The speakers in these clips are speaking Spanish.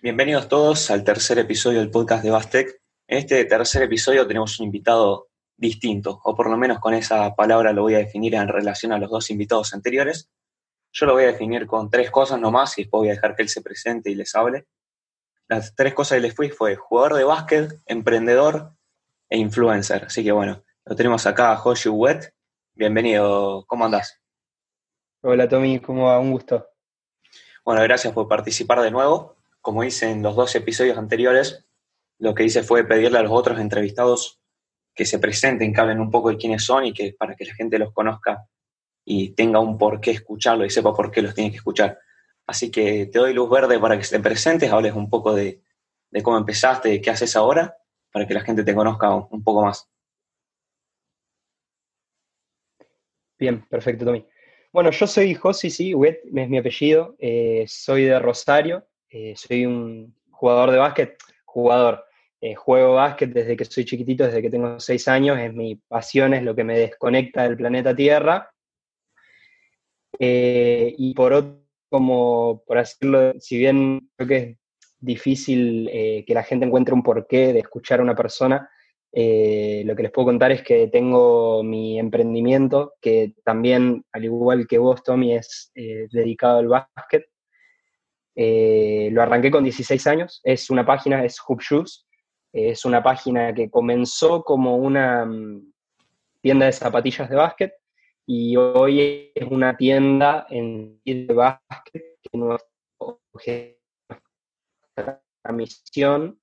Bienvenidos todos al tercer episodio del podcast de Bastec. En este tercer episodio tenemos un invitado distinto, o por lo menos con esa palabra lo voy a definir en relación a los dos invitados anteriores. Yo lo voy a definir con tres cosas nomás y después voy a dejar que él se presente y les hable. Las tres cosas que les fui fue jugador de básquet, emprendedor e influencer. Así que bueno, lo tenemos acá a Joshi Wet. Bienvenido, ¿cómo andás? Hola Tommy, ¿cómo va? Un gusto. Bueno, gracias por participar de nuevo. Como hice en los dos episodios anteriores, lo que hice fue pedirle a los otros entrevistados que se presenten, que hablen un poco de quiénes son y que para que la gente los conozca y tenga un por qué escucharlo y sepa por qué los tiene que escuchar. Así que te doy luz verde para que te presentes, hables un poco de, cómo empezaste, de qué haces ahora, para que la gente te conozca un poco más. Bien, perfecto, Tommy. Bueno, yo soy Josi, sí, Wet es mi apellido, eh, soy de Rosario, eh, soy un jugador de básquet, jugador, eh, juego básquet desde que soy chiquitito, desde que tengo seis años, es mi pasión, es lo que me desconecta del planeta Tierra. y por otro, como por decirlo, si bien creo que es difícil que la gente encuentre un porqué de escuchar a una persona, eh, lo que les puedo contar es que tengo mi emprendimiento, que también, al igual que vos, Tommy, es eh, dedicado al básquet. Eh, lo arranqué con 16 años, es una página, es Hoop Shoes, es una página que comenzó como una mm, tienda de zapatillas de básquet y hoy es una tienda en de básquet que nuestra misión.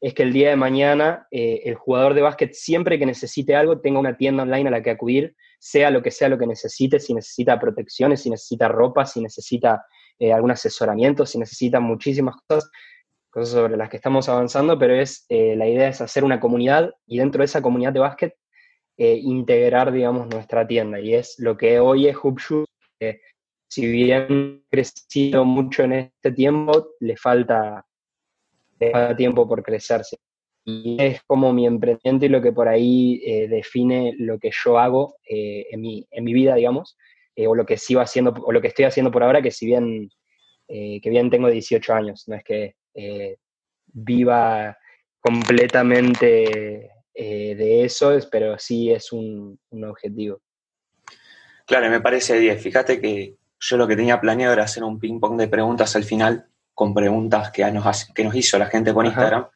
Es que el día de mañana eh, el jugador de básquet siempre que necesite algo tenga una tienda online a la que acudir, sea lo que sea lo que necesite, si necesita protecciones, si necesita ropa, si necesita eh, algún asesoramiento, si necesita muchísimas cosas, cosas sobre las que estamos avanzando, pero es eh, la idea es hacer una comunidad y dentro de esa comunidad de básquet integrar, digamos, nuestra tienda. Y es lo que hoy es Hoopshoes, si bien crecido mucho en este tiempo, le falta da tiempo por crecerse. Y es como mi emprendimiento y lo que por ahí eh, define lo que yo hago eh, en, mi, en, mi, vida, digamos, eh, o lo que sigo haciendo, o lo que estoy haciendo por ahora, que si bien, que bien tengo 18 años, no es que viva completamente de eso, pero sí es un, un objetivo. Claro, me parece bien. Fíjate que yo lo que tenía planeado era hacer un ping-pong de preguntas al final, con preguntas que nos, que nos hizo la gente por Instagram,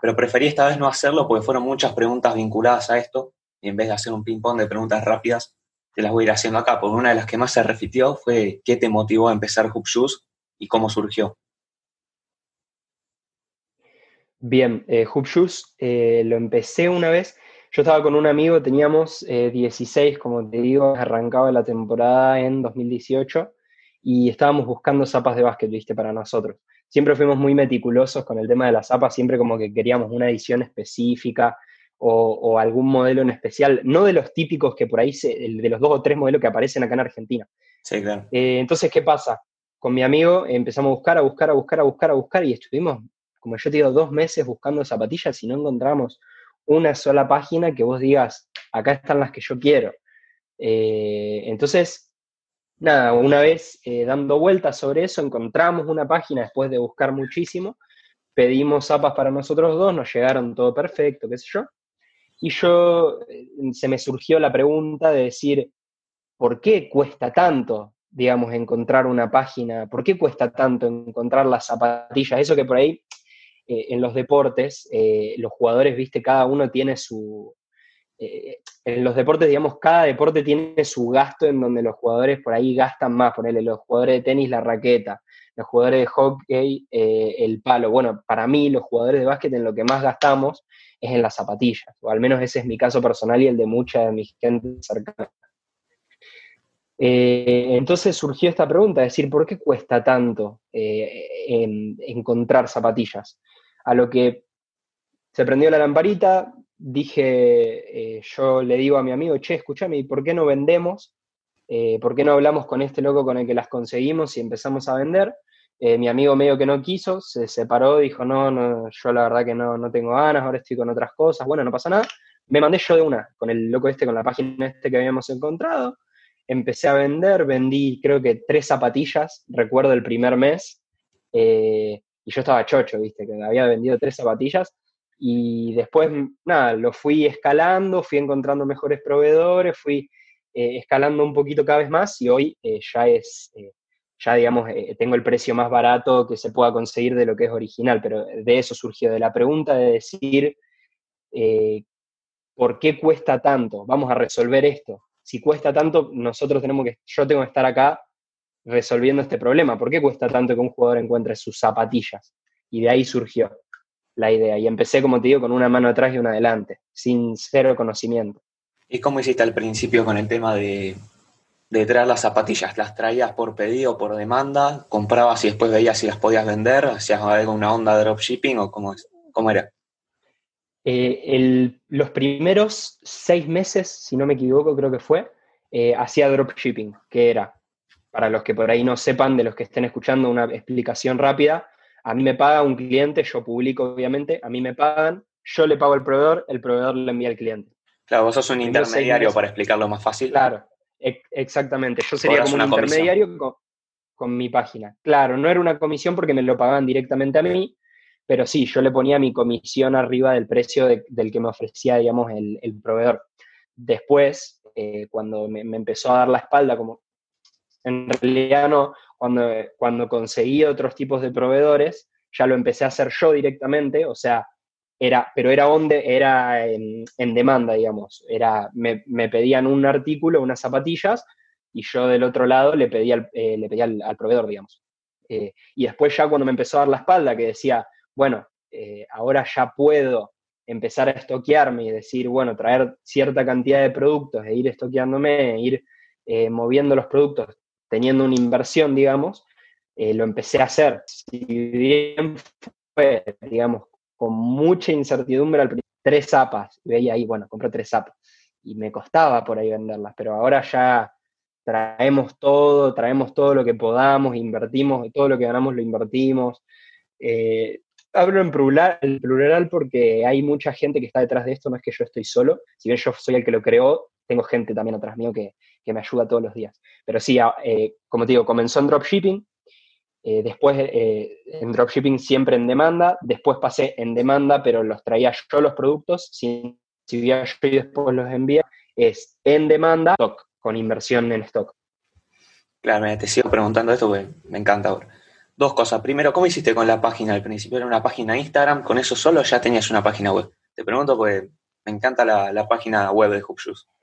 pero preferí esta vez no hacerlo porque fueron muchas preguntas vinculadas a esto y en vez de hacer un ping-pong de preguntas rápidas, te las voy a ir haciendo acá, porque una de las que más se repitió fue qué te motivó a empezar Hoop Shoes y cómo surgió. Bien, eh, Hoop Shoes eh, lo empecé una vez. Yo estaba con un amigo, teníamos 16, eh, como te digo, arrancaba la temporada en 2018 y estábamos buscando zapas de básquet, viste, para nosotros. Siempre fuimos muy meticulosos con el tema de las zapas, siempre como que queríamos una edición específica o, algún modelo en especial, no de los típicos que por ahí, se, de los dos o tres modelos que aparecen acá en Argentina. Sí, claro. Eh, entonces, ¿qué pasa? Con mi amigo empezamos a buscar, a buscar, a buscar, a buscar, a buscar y estuvimos, como yo te digo, dos meses buscando zapatillas y no encontramos una sola página que vos digas, acá están las que yo quiero. Eh, entonces, nada, una vez eh, dando vueltas sobre eso, encontramos una página después de buscar muchísimo, pedimos zapas para nosotros dos, nos llegaron todo perfecto, qué sé yo, y yo eh, se me surgió la pregunta de decir, ¿por qué cuesta tanto, digamos, encontrar una página? ¿Por qué cuesta tanto encontrar las zapatillas? Eso que por ahí eh, en los deportes, los jugadores, viste, cada uno tiene su, eh, en los deportes, digamos, cada deporte tiene su gasto en donde los jugadores por ahí gastan más, ponerle los jugadores de tenis la raqueta, los jugadores de hockey eh, el palo. Bueno, para mí los jugadores de básquet en lo que más gastamos es en las zapatillas, o al menos ese es mi caso personal y el de mucha de mi gente cercana. Eh, entonces surgió esta pregunta, decir, ¿por qué cuesta tanto encontrar zapatillas? A lo que se prendió la lamparita, dije, eh, yo le digo a mi amigo, che, escúchame, ¿y por qué no vendemos? Eh, ¿Por qué no hablamos con este loco con el que las conseguimos y empezamos a vender? Eh, mi amigo medio que no quiso, se separó, dijo, no, no, yo la verdad que no, no tengo ganas, ahora estoy con otras cosas, bueno, no pasa nada. Me mandé yo de una, con el loco este, con la página este que habíamos encontrado. Empecé a vender, vendí creo que tres zapatillas, recuerdo el primer mes. y yo estaba chocho, viste, que había vendido tres zapatillas y después, nada, lo fui escalando, fui encontrando mejores proveedores, fui eh, escalando un poquito cada vez más y hoy eh, ya es, eh, ya digamos, tengo el precio más barato que se pueda conseguir de lo que es original, pero de eso surgió, de la pregunta de decir, ¿por qué cuesta tanto? Vamos a resolver esto. Si cuesta tanto, nosotros tenemos que, yo tengo que estar acá resolviendo este problema. ¿Por qué cuesta tanto que un jugador encuentre sus zapatillas? Y de ahí surgió la idea. Y empecé, como te digo, con una mano atrás y una adelante, sin cero conocimiento. ¿Y cómo hiciste al principio con el tema de, de traer las zapatillas? ¿Las traías por pedido, por demanda? ¿Comprabas y después veías si las podías vender? ¿Hacías alguna onda de dropshipping o cómo, cómo era? Eh, los primeros seis meses, si no me equivoco, creo que fue, eh, hacía dropshipping, que era, para los que por ahí no sepan, de los que estén escuchando una explicación rápida, a mí me paga un cliente, yo publico obviamente, a mí me pagan, yo le pago al proveedor, el proveedor le envía al cliente. Claro, vos sos un intermediario para explicarlo más fácil. Claro, exactamente. Yo sería como un intermediario con, mi página. Claro, no era una comisión porque me lo pagaban directamente a mí, pero sí, yo le ponía mi comisión arriba del precio del que me ofrecía, digamos, el, proveedor. Después, eh, cuando me, empezó a dar la espalda, como en realidad no, cuando, cuando conseguí otros tipos de proveedores, ya lo empecé a hacer yo directamente, o sea, era, pero era, donde, era en, demanda, digamos. Era, me, pedían un artículo, unas zapatillas, y yo del otro lado le pedía al, eh, le pedía al, proveedor, digamos. Eh, y después ya cuando me empezó a dar la espalda, que decía, bueno, eh, ahora ya puedo empezar a estoquearme y decir, bueno, traer cierta cantidad de productos e ir estoqueándome, e ir moviendo los productos, teniendo una inversión, digamos, lo empecé a hacer. Si bien fue, digamos, con mucha incertidumbre al principio, tres zapas, veía ahí, bueno, compré tres zapas, y me costaba por ahí venderlas, pero ahora ya traemos todo, traemos todo lo que podamos, invertimos, todo lo que ganamos lo invertimos. Eh, hablo en plural, el plural porque hay mucha gente que está detrás de esto, no es que yo estoy solo, si bien yo soy el que lo creó, tengo gente también atrás mío que, me ayuda todos los días. Pero sí, eh, como te digo, comenzó en dropshipping, eh, después eh, en dropshipping siempre en demanda, después pasé en demanda, pero los traía yo los productos, si, si yo y después los envía, es en demanda, stock, con inversión en stock. Claro, te sigo preguntando esto porque me encanta ahora. Dos cosas. Primero, ¿cómo hiciste con la página? Al principio era una página Instagram, con eso solo ya tenías una página web. Te pregunto porque me encanta la, página web de. Mm.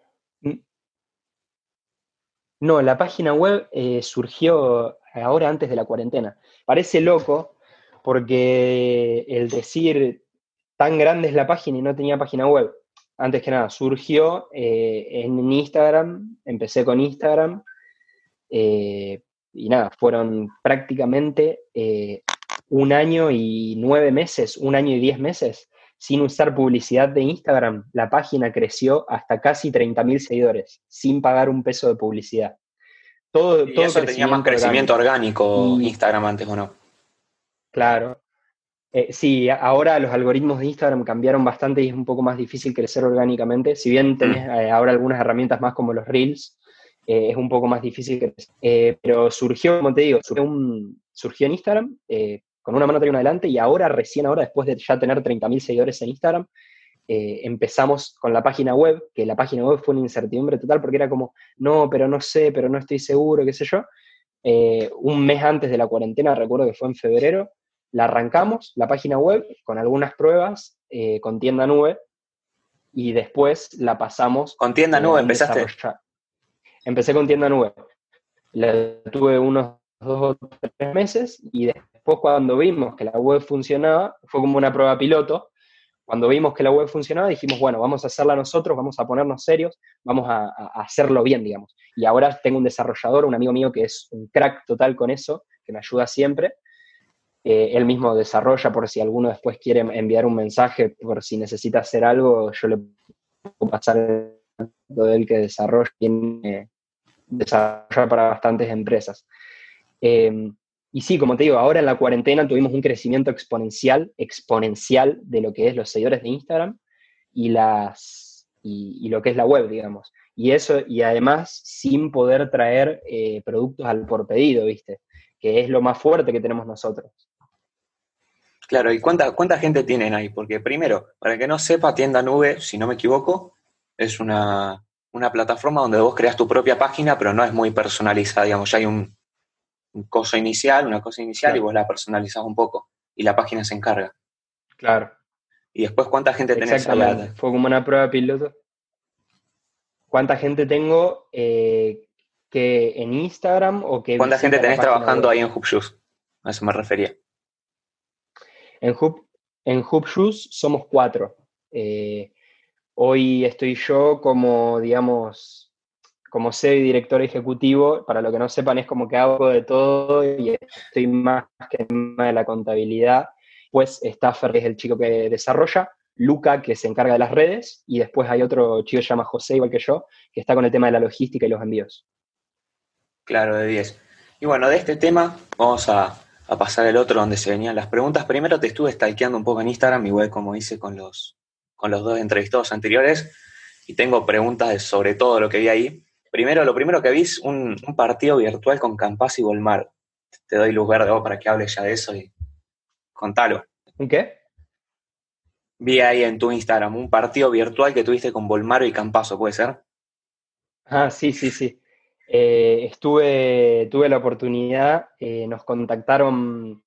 No, la página web eh, surgió ahora antes de la cuarentena. Parece loco porque el decir tan grande es la página y no tenía página web. Antes que nada, surgió eh, en Instagram, empecé con Instagram eh, y nada, fueron prácticamente eh, un año y nueve meses, un año y diez meses sin usar publicidad de Instagram. La página creció hasta casi 30.000 seguidores, sin pagar un peso de publicidad todo, y eso tenía más crecimiento orgánico, Instagram antes o no. Claro. Eh, sí, ahora los algoritmos de Instagram cambiaron bastante y es un poco más difícil crecer orgánicamente. Si bien tenés mm. eh, ahora algunas herramientas más como los Reels, eh, es un poco más difícil crecer. pero surgió, como te digo, surgió, en Instagram, con una mano y una adelante, y ahora, recién ahora, después de ya tener 30.000 seguidores en Instagram, eh, empezamos con la página web, que la página web fue una incertidumbre total porque era como, no, pero no sé, pero no estoy seguro, qué sé yo. Eh, un mes antes de la cuarentena, recuerdo que fue en febrero, la arrancamos, la página web, con algunas pruebas, eh, con tienda nube, y después la pasamos. ¿Con tienda nube empezaste? Empecé con tienda nube. La tuve unos dos o tres meses y después cuando vimos que la web funcionaba, fue como una prueba piloto, cuando vimos que la web funcionaba, dijimos, bueno, vamos a hacerla nosotros, vamos a ponernos serios, vamos a, hacerlo bien, digamos. Y ahora tengo un desarrollador, un amigo mío que es un crack total con eso, que me ayuda siempre. Eh, él mismo desarrolla por si alguno después quiere enviar un mensaje, por si necesita hacer algo, yo le puedo pasar todo él que desarrolla, tiene, desarrolla para bastantes empresas. Eh, y sí, como te digo, ahora en la cuarentena tuvimos un crecimiento exponencial, exponencial de lo que es los seguidores de Instagram y, las, y, lo que es la web, digamos. Y eso, y además sin poder traer eh, productos al por pedido, ¿viste? Que es lo más fuerte que tenemos nosotros. Claro, ¿y cuánta, cuánta gente tienen ahí? Porque primero, para que no sepa, Tienda Nube, si no me equivoco, es una, plataforma donde vos creas tu propia página, pero no es muy personalizada, digamos, ya hay un, coso inicial, una cosa inicial y vos la personalizás un poco y la página se encarga. Claro. Y después, ¿cuánta gente tenés? Exactamente, fue como una prueba piloto. ¿Cuánta gente tengo eh, que en Instagram o que... ¿Cuánta gente tenés trabajando ahí en HubShoes? A eso me refería. En Hub, en somos cuatro. Eh, hoy estoy yo como, digamos, como y director ejecutivo. Para lo que no sepan, es como que hago de todo y estoy más que en de la contabilidad. Pues está Fer, es el chico que desarrolla. Luca, que se encarga de las redes, y después hay otro chico que se llama José, igual que yo, que está con el tema de la logística y los envíos. Claro, de 10. Y bueno, de este tema vamos a, pasar el otro donde se venían las preguntas. Primero te estuve stalkeando un poco en Instagram, igual como hice con los, con los dos entrevistados anteriores, y tengo preguntas sobre todo lo que vi ahí. Primero, lo primero que vi es un, partido virtual con Campas y Volmar. Te doy luz verde para que hables ya de eso y contalo. ¿Un qué? Vi ahí en tu Instagram un partido virtual que tuviste con Volmaro y Campaso, ¿puede ser? Ah, sí, sí, sí. Eh, estuve, tuve la oportunidad, eh, nos contactaron,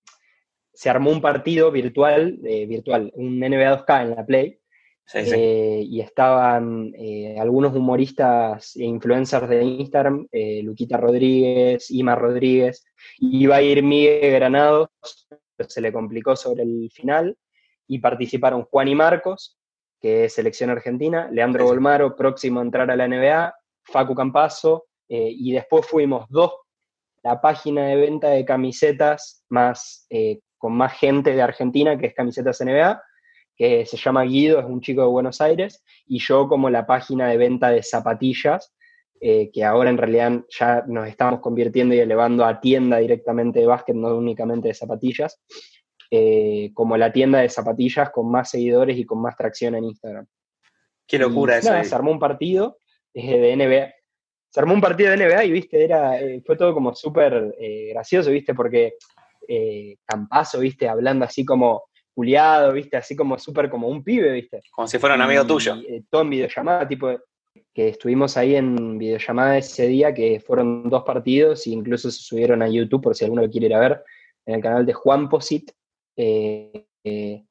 se armó un partido virtual, eh, virtual, un NBA 2K en la Play, y estaban algunos humoristas e influencers de Instagram, Luquita Rodríguez, Ima Rodríguez, iba a ir Miguel Granados, pero se le complicó sobre el final, y participaron Juan y Marcos, que es selección argentina, Leandro Bolmaro, próximo a entrar a la NBA, Facu Campazo, eh, y después fuimos dos, la página de venta de camisetas más, eh, con más gente de Argentina, que es Camisetas NBA, que se llama Guido, es un chico de Buenos Aires, y yo como la página de venta de zapatillas, eh, que ahora en realidad ya nos estamos convirtiendo y elevando a tienda directamente de básquet, no únicamente de zapatillas, como la tienda de zapatillas con más seguidores y con más tracción en Instagram. Qué locura eso. se armó un partido de NBA, se armó un partido de NBA y, viste, era, eh, fue todo como súper eh, gracioso, viste, porque eh, Campazo, viste, hablando así como culiado, viste, así como súper como un pibe, viste. Como si fuera un amigo tuyo. todo en videollamada, tipo, que estuvimos ahí en videollamada ese día, que fueron dos partidos e incluso se subieron a YouTube por si alguno lo quiere ir a ver, en el canal de Juan Posit. y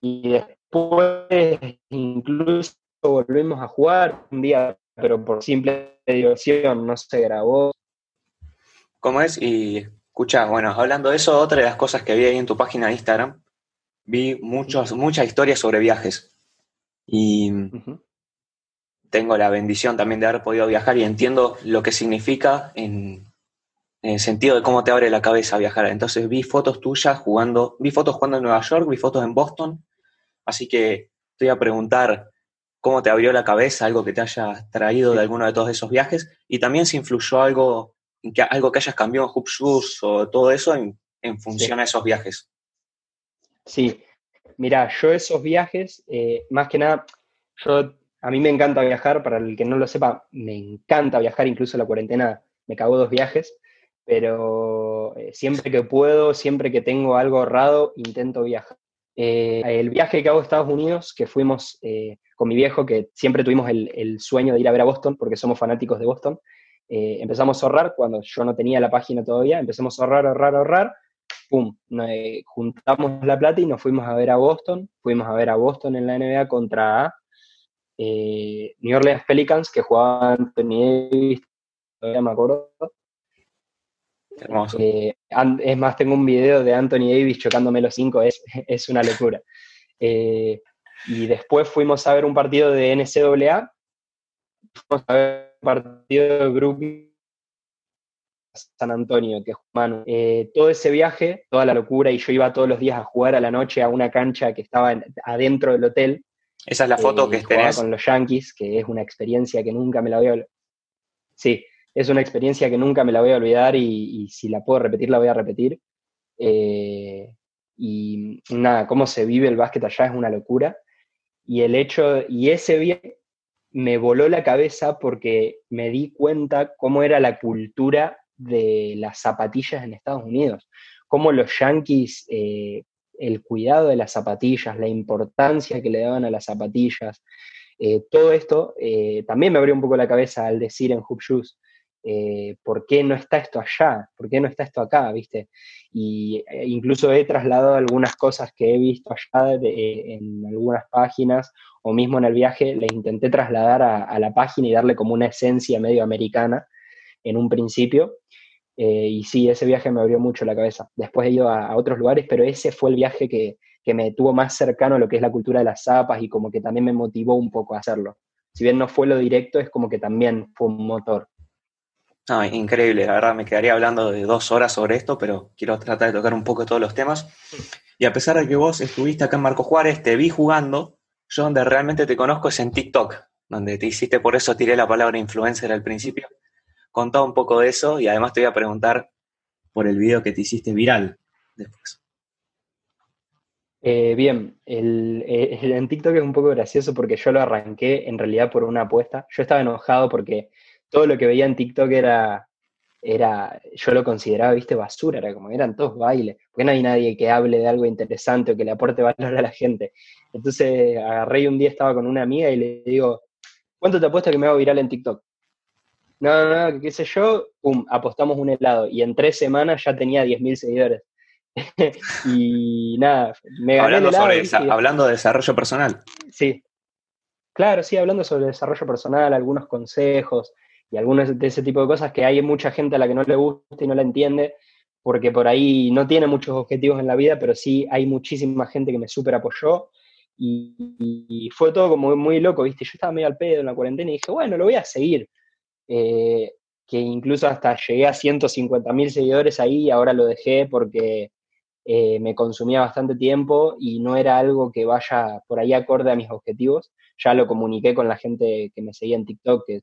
después incluso volvimos a jugar un día, pero por simple diversión, no se grabó. ¿Cómo es? Y escucha, bueno, hablando de eso, otra de las cosas que vi ahí en tu página de Instagram, vi muchos, muchas historias sobre viajes. Y tengo la bendición también de haber podido viajar y entiendo lo que significa en, en, el sentido de cómo te abre la cabeza viajar. Entonces vi fotos tuyas jugando, vi fotos jugando en Nueva York, vi fotos en Boston. Así que te voy a preguntar cómo te abrió la cabeza, algo que te haya traído de alguno de todos esos viajes, y también si influyó algo, que, algo que hayas cambiado en HubShoes o todo eso en, función a esos viajes. Sí, mira, yo esos viajes, eh, más que nada, yo, a mí me encanta viajar, para el que no lo sepa, me encanta viajar, incluso la cuarentena me cago dos viajes, pero eh, siempre que puedo, siempre que tengo algo ahorrado, intento viajar. Eh, el viaje que hago a Estados Unidos, que fuimos con mi viejo, que siempre tuvimos el, sueño de ir a ver a Boston, porque somos fanáticos de Boston, eh, empezamos a ahorrar cuando yo no tenía la página todavía, empezamos a ahorrar, ahorrar, ahorrar, pum, eh, juntamos la plata y nos fuimos a ver a Boston, fuimos a ver a Boston en la NBA contra eh, New Orleans Pelicans, que jugaba Anthony Davis, todavía me acuerdo. Hermoso. es más, tengo un video de Anthony Davis chocándome los cinco, es, es una locura. Y después fuimos a ver un partido de NCAA, fuimos a ver un partido de Grupo San Antonio, que es Manu. Eh, todo ese viaje, toda la locura, y yo iba todos los días a jugar a la noche a una cancha que estaba adentro del hotel. Esa es la foto eh, que tenés. con los Yankees, que es una experiencia que nunca me la voy a olvidar. Sí, es una experiencia que nunca me la voy a olvidar y, si la puedo repetir, la voy a repetir. Eh, y nada, cómo se vive el básquet allá es una locura. Y el hecho, y ese viaje me voló la cabeza porque me di cuenta cómo era la cultura de las zapatillas en Estados Unidos, cómo los yankees, eh, el cuidado de las zapatillas, la importancia que le daban a las zapatillas, eh, todo esto eh, también me abrió un poco la cabeza al decir en Hoop Shoes, eh, ¿por qué no está esto allá? ¿Por qué no está esto acá? ¿Viste? Y incluso he trasladado algunas cosas que he visto allá en algunas páginas o mismo en el viaje, les intenté trasladar a, la página y darle como una esencia medio americana en un principio. y sí, ese viaje me abrió mucho la cabeza. Después he ido a, a otros lugares, pero ese fue el viaje que, que me tuvo más cercano a lo que es la cultura de las zapas y como que también me motivó un poco a hacerlo. Si bien no fue lo directo, es como que también fue un motor. No, increíble, la verdad me quedaría hablando de dos horas sobre esto, pero quiero tratar de tocar un poco todos los temas. Y a pesar de que vos estuviste acá en Marco Juárez, te vi jugando, yo donde realmente te conozco es en TikTok, donde te hiciste, por eso tiré la palabra influencer al principio. Contá un poco de eso y además te voy a preguntar por el video que te hiciste viral después. Eh, bien, el, en TikTok es un poco gracioso porque yo lo arranqué en realidad por una apuesta. Yo estaba enojado porque todo lo que veía en TikTok era, era yo lo consideraba, viste, basura, era como eran todos bailes, porque no hay nadie que hable de algo interesante o que le aporte valor a la gente. Entonces agarré y un día estaba con una amiga y le digo, ¿cuánto te apuesto que me hago viral en TikTok? No, no, no, qué sé yo, pum, apostamos un helado y en tres semanas ya tenía 10.000 seguidores. y nada, me gané hablando, hablando de desarrollo personal. Sí. Claro, sí, hablando sobre desarrollo personal, algunos consejos y algunos de ese tipo de cosas que hay mucha gente a la que no le gusta y no la entiende, porque por ahí no tiene muchos objetivos en la vida, pero sí hay muchísima gente que me súper apoyó y, fue todo como muy loco, ¿viste? Yo estaba medio al pedo en la cuarentena y dije, bueno, lo voy a seguir. Eh, que incluso hasta llegué a 150 mil seguidores ahí y ahora lo dejé porque eh, me consumía bastante tiempo y no era algo que vaya por ahí acorde a mis objetivos. Ya lo comuniqué con la gente que me seguía en TikTok, que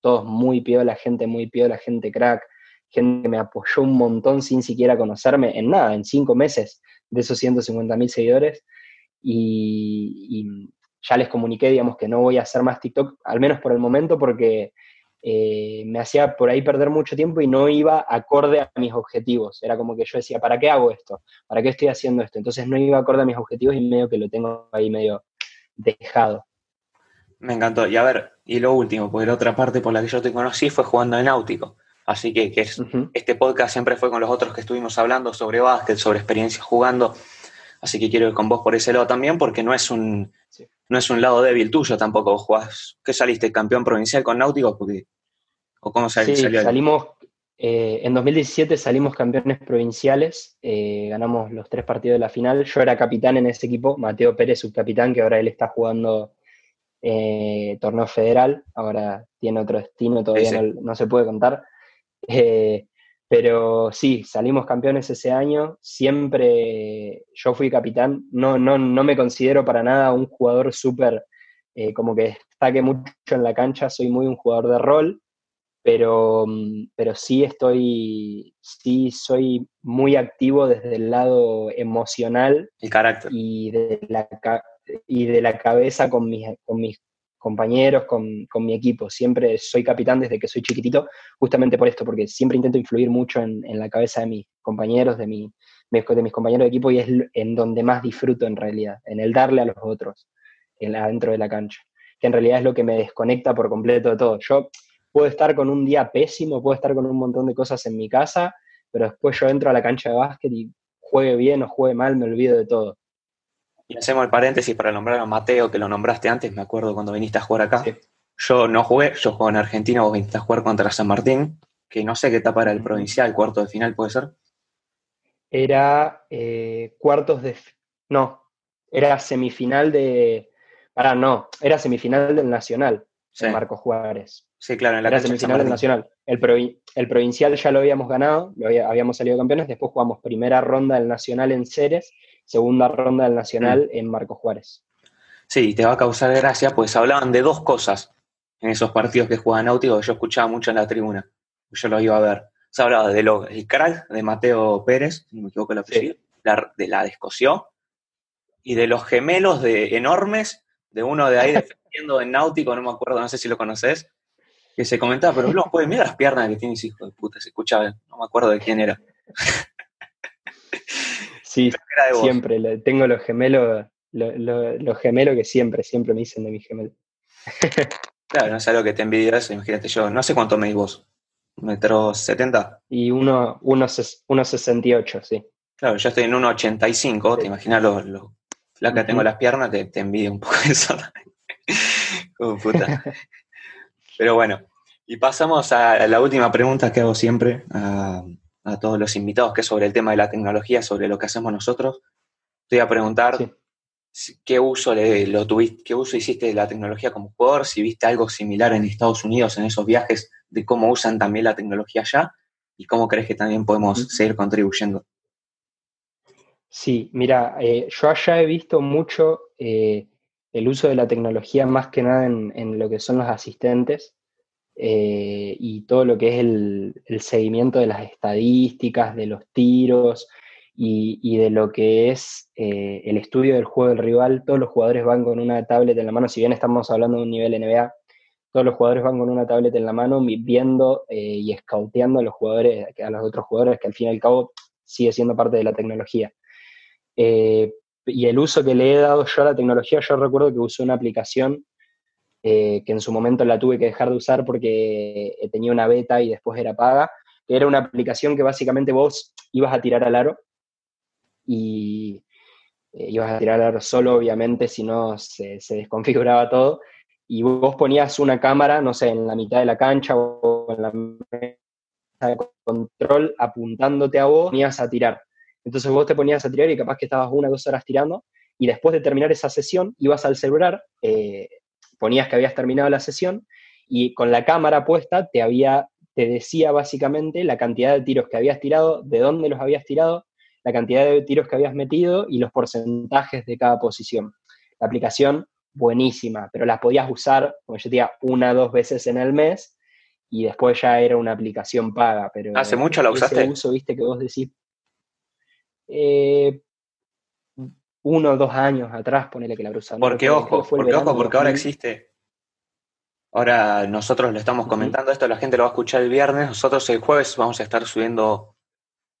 todos muy la gente muy la gente crack, gente que me apoyó un montón sin siquiera conocerme en nada, en cinco meses de esos 150 mil seguidores. y, ya les comuniqué, digamos, que no voy a hacer más TikTok, al menos por el momento, porque eh, me hacía por ahí perder mucho tiempo y no iba acorde a mis objetivos. Era como que yo decía, ¿para qué hago esto? ¿Para qué estoy haciendo esto? Entonces no iba acorde a mis objetivos y medio que lo tengo ahí medio dejado. Me encantó. Y a ver, y lo último, porque la otra parte por la que yo te conocí fue jugando en náutico. Así que, que este podcast siempre fue con los otros que estuvimos hablando sobre básquet, sobre experiencias jugando. Así que quiero ir con vos por ese lado también, porque no es un, no es un lado débil tuyo tampoco. Jugás, ¿qué saliste? ¿Campeón provincial con Náutico? Porque, ¿O cómo salió? Sí, salimos, eh, en 2017 salimos campeones provinciales, eh, ganamos los tres partidos de la final. Yo era capitán en ese equipo, Mateo Pérez, subcapitán, que ahora él está jugando eh, torneo federal, ahora tiene otro destino, todavía No, se puede contar. Pero sí, salimos campeones ese año, siempre yo fui capitán, no, no, no me considero para nada un jugador súper, eh, como que destaque mucho en la cancha, soy muy un jugador de rol, pero, mm, pero sí estoy, sí soy muy activo desde el lado emocional. El carácter. Y de la, y de la cabeza con mis, con mis compañeros, con, mi equipo. Siempre soy capitán desde que soy chiquitito, justamente por esto, porque siempre intento influir mucho en, la cabeza de mis compañeros, de, mi, de mis compañeros de equipo, y es en donde más disfruto en realidad, en el darle a los otros, en, adentro de la cancha, que en realidad es lo que me desconecta por completo de todo. Yo puedo estar con un día pésimo, puedo estar con un montón de cosas en mi casa, pero después yo entro a la cancha de básquet y juegue bien o juegue mal, me olvido de todo. Y hacemos el paréntesis para nombrar a Mateo, que lo nombraste antes, me acuerdo cuando viniste a jugar acá. Yo no jugué, yo juego en Argentina, vos viniste a jugar contra San Martín, que no sé qué etapa era el provincial, cuarto de final, ¿puede ser? Era eh, cuartos de... No, era semifinal de... Para, no, era semifinal del Nacional, sí. Marcos Juárez. Sí, claro, en la Era semifinal del Nacional. El, el, provincial ya lo habíamos ganado, lo habíamos salido campeones, después jugamos primera ronda del Nacional en Ceres segunda ronda del Nacional mm. en Marco Juárez. Sí, te va a causar gracia, pues hablaban de dos cosas en esos partidos que juegan Náutico yo escuchaba mucho en la tribuna. Yo lo iba a ver. Se hablaba de lo, el crack de Mateo Pérez, si no me equivoco el apellido, de la descoció, y de los gemelos de enormes, de uno de ahí defendiendo en Náutico, no me acuerdo, no sé si lo conoces, que se comentaba, pero no, puede mirar las piernas que tienes, hijo de puta, se escuchaba, no me acuerdo de quién era. Sí, siempre. Tengo los gemelos, los gemelos que siempre, siempre me dicen de mi gemelo. claro, no es algo que te envidia eso, imagínate yo. No sé cuánto medís vos. ¿Metro 70? Y uno, uno, 68, sí. Claro, yo estoy en 1,85, te imaginas lo, lo que tengo las piernas, te, te envidio un poco eso. Como puta. Pero bueno, y pasamos a la última pregunta que hago siempre a, todos los invitados, que es sobre el tema de la tecnología, sobre lo que hacemos nosotros. Te voy a preguntar qué uso le, lo tuviste, qué uso hiciste de la tecnología como jugador, si viste algo similar en Estados Unidos en esos viajes, de cómo usan también la tecnología allá y cómo crees que también podemos seguir contribuyendo. Sí, mira, eh, yo allá he visto mucho eh, el uso de la tecnología más que nada en, lo que son los asistentes eh, y todo lo que es el, seguimiento de las estadísticas, de los tiros y, de lo que es eh, el estudio del juego del rival. Todos los jugadores van con una tablet en la mano, si bien estamos hablando de un nivel NBA, todos los jugadores van con una tablet en la mano viendo eh, y scouteando a los jugadores, a los otros jugadores, que al fin y al cabo sigue siendo parte de la tecnología y el uso que le he dado yo a la tecnología, yo recuerdo que usé una aplicación eh, que en su momento la tuve que dejar de usar porque tenía una beta y después era paga, que era una aplicación que básicamente vos ibas a tirar al aro y eh, ibas a tirar al aro solo, obviamente, si no se, se, desconfiguraba todo, y vos ponías una cámara, no sé, en la mitad de la cancha o en la mesa de control apuntándote a vos, ibas a tirar. Entonces vos te ponías a tirar y capaz que estabas una o dos horas tirando y después de terminar esa sesión ibas al celular, eh, ponías que habías terminado la sesión y con la cámara puesta te, había, te decía básicamente la cantidad de tiros que habías tirado, de dónde los habías tirado, la cantidad de tiros que habías metido y los porcentajes de cada posición. La aplicación buenísima, pero la podías usar, como yo decía, una o dos veces en el mes y después ya era una aplicación paga. Pero ¿Hace mucho la usaste? Ese uso, viste, que vos decís, eh, uno o dos años atrás, ponele que la brusa. Porque ojo, porque ojo, porque ahora existe. Ahora nosotros lo estamos comentando, esto la gente lo va a escuchar el viernes, nosotros el jueves vamos a estar subiendo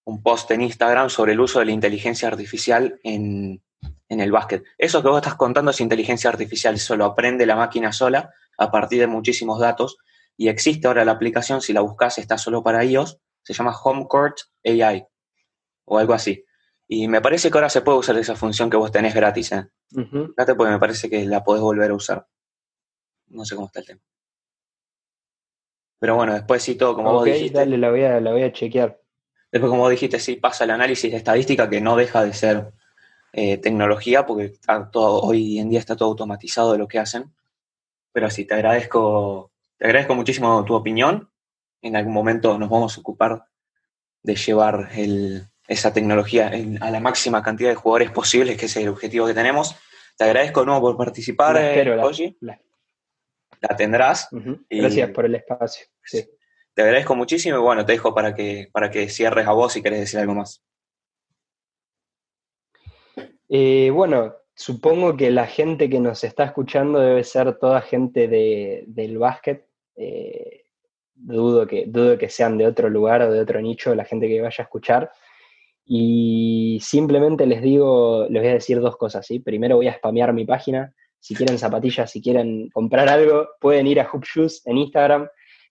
un post en Instagram sobre el uso de la inteligencia artificial en, en el básquet. Eso que vos estás contando es inteligencia artificial, eso lo aprende la máquina sola a partir de muchísimos datos y existe ahora la aplicación, si la buscas está solo para iOS, se llama HomeCourt AI o algo así. Y me parece que ahora se puede usar esa función que vos tenés gratis, ¿eh? porque me parece que la podés volver a usar. No sé cómo está el tema. Pero bueno, después sí todo, como vos dijiste. Dale, la voy, a, la voy a chequear. Después, como vos dijiste, sí pasa el análisis de estadística que no deja de ser eh, tecnología, porque está todo, hoy en día está todo automatizado de lo que hacen. Pero sí, te agradezco, te agradezco muchísimo tu opinión. En algún momento nos vamos a ocupar de llevar el, esa tecnología a la máxima cantidad de jugadores posibles, que es el objetivo que tenemos. Te agradezco de nuevo por participar, eh, la, tendrás. Gracias por el espacio. Te agradezco muchísimo y bueno, te dejo para que, para que cierres a vos si querés decir algo más. Eh, bueno, supongo que la gente que nos está escuchando debe ser toda gente del básquet. Eh, dudo, que, dudo que sean de otro lugar o de otro nicho la gente que vaya a escuchar. Y simplemente les digo, les voy a decir dos cosas, ¿sí? Primero voy a spamear mi página. Si quieren zapatillas, si quieren comprar algo, pueden ir a Hoop Shoes en Instagram.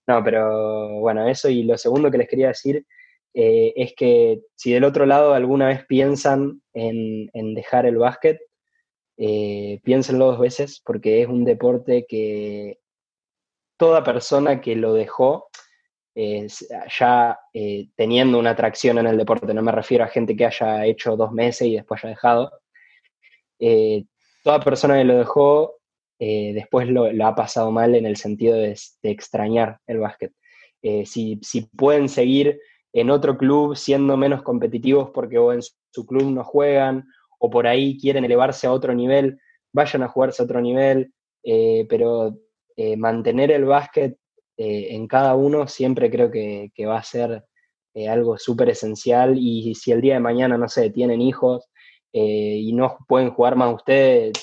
No, pero bueno, eso. Y lo segundo que les quería decir eh, es que si del otro lado alguna vez piensan en, dejar el básquet, eh, piénsenlo dos veces porque es un deporte que toda persona que lo dejó ya eh, teniendo una atracción en el deporte, no me refiero a gente que haya hecho dos meses y después haya dejado. Eh, toda persona que lo dejó eh, después lo, ha pasado mal en el sentido de, extrañar el básquet. Si, si, pueden seguir en otro club siendo menos competitivos porque o en su club no juegan o por ahí quieren elevarse a otro nivel, vayan a jugarse a otro nivel, pero mantener el básquet eh, en cada uno siempre creo que, va a ser eh, algo súper esencial y si el día de mañana, no sé, tienen hijos eh, y no pueden jugar más ustedes,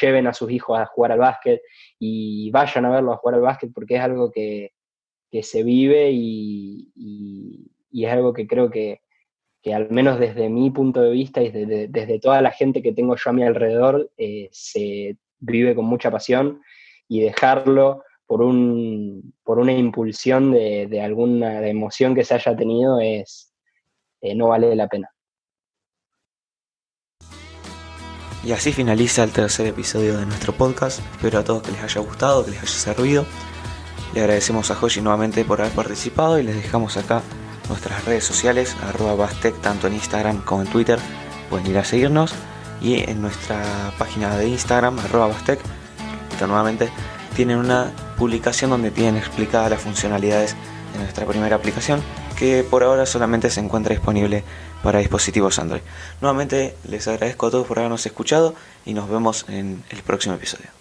lleven a sus hijos a jugar al básquet y vayan a verlo a jugar al básquet porque es algo que, se vive y, es algo que creo que, que al menos desde mi punto de vista y desde, toda la gente que tengo yo a mi alrededor, se vive con mucha pasión. Y dejarlo por, un, por una impulsión de, alguna emoción que se haya tenido es, eh, no vale la pena. Y así finaliza el tercer episodio de nuestro podcast. Espero a todos que les haya gustado, que les haya servido. Le agradecemos a Hoshi nuevamente por haber participado y les dejamos acá nuestras redes sociales, arroba Bastec, tanto en Instagram como en Twitter. Pueden ir a seguirnos. Y en nuestra página de Instagram, arroba Bastec, nuevamente, tienen una publicación donde tienen explicadas las funcionalidades de nuestra primera aplicación, que por ahora solamente se encuentra disponible para dispositivos Android. Nuevamente les agradezco a todos por habernos escuchado y nos vemos en el próximo episodio.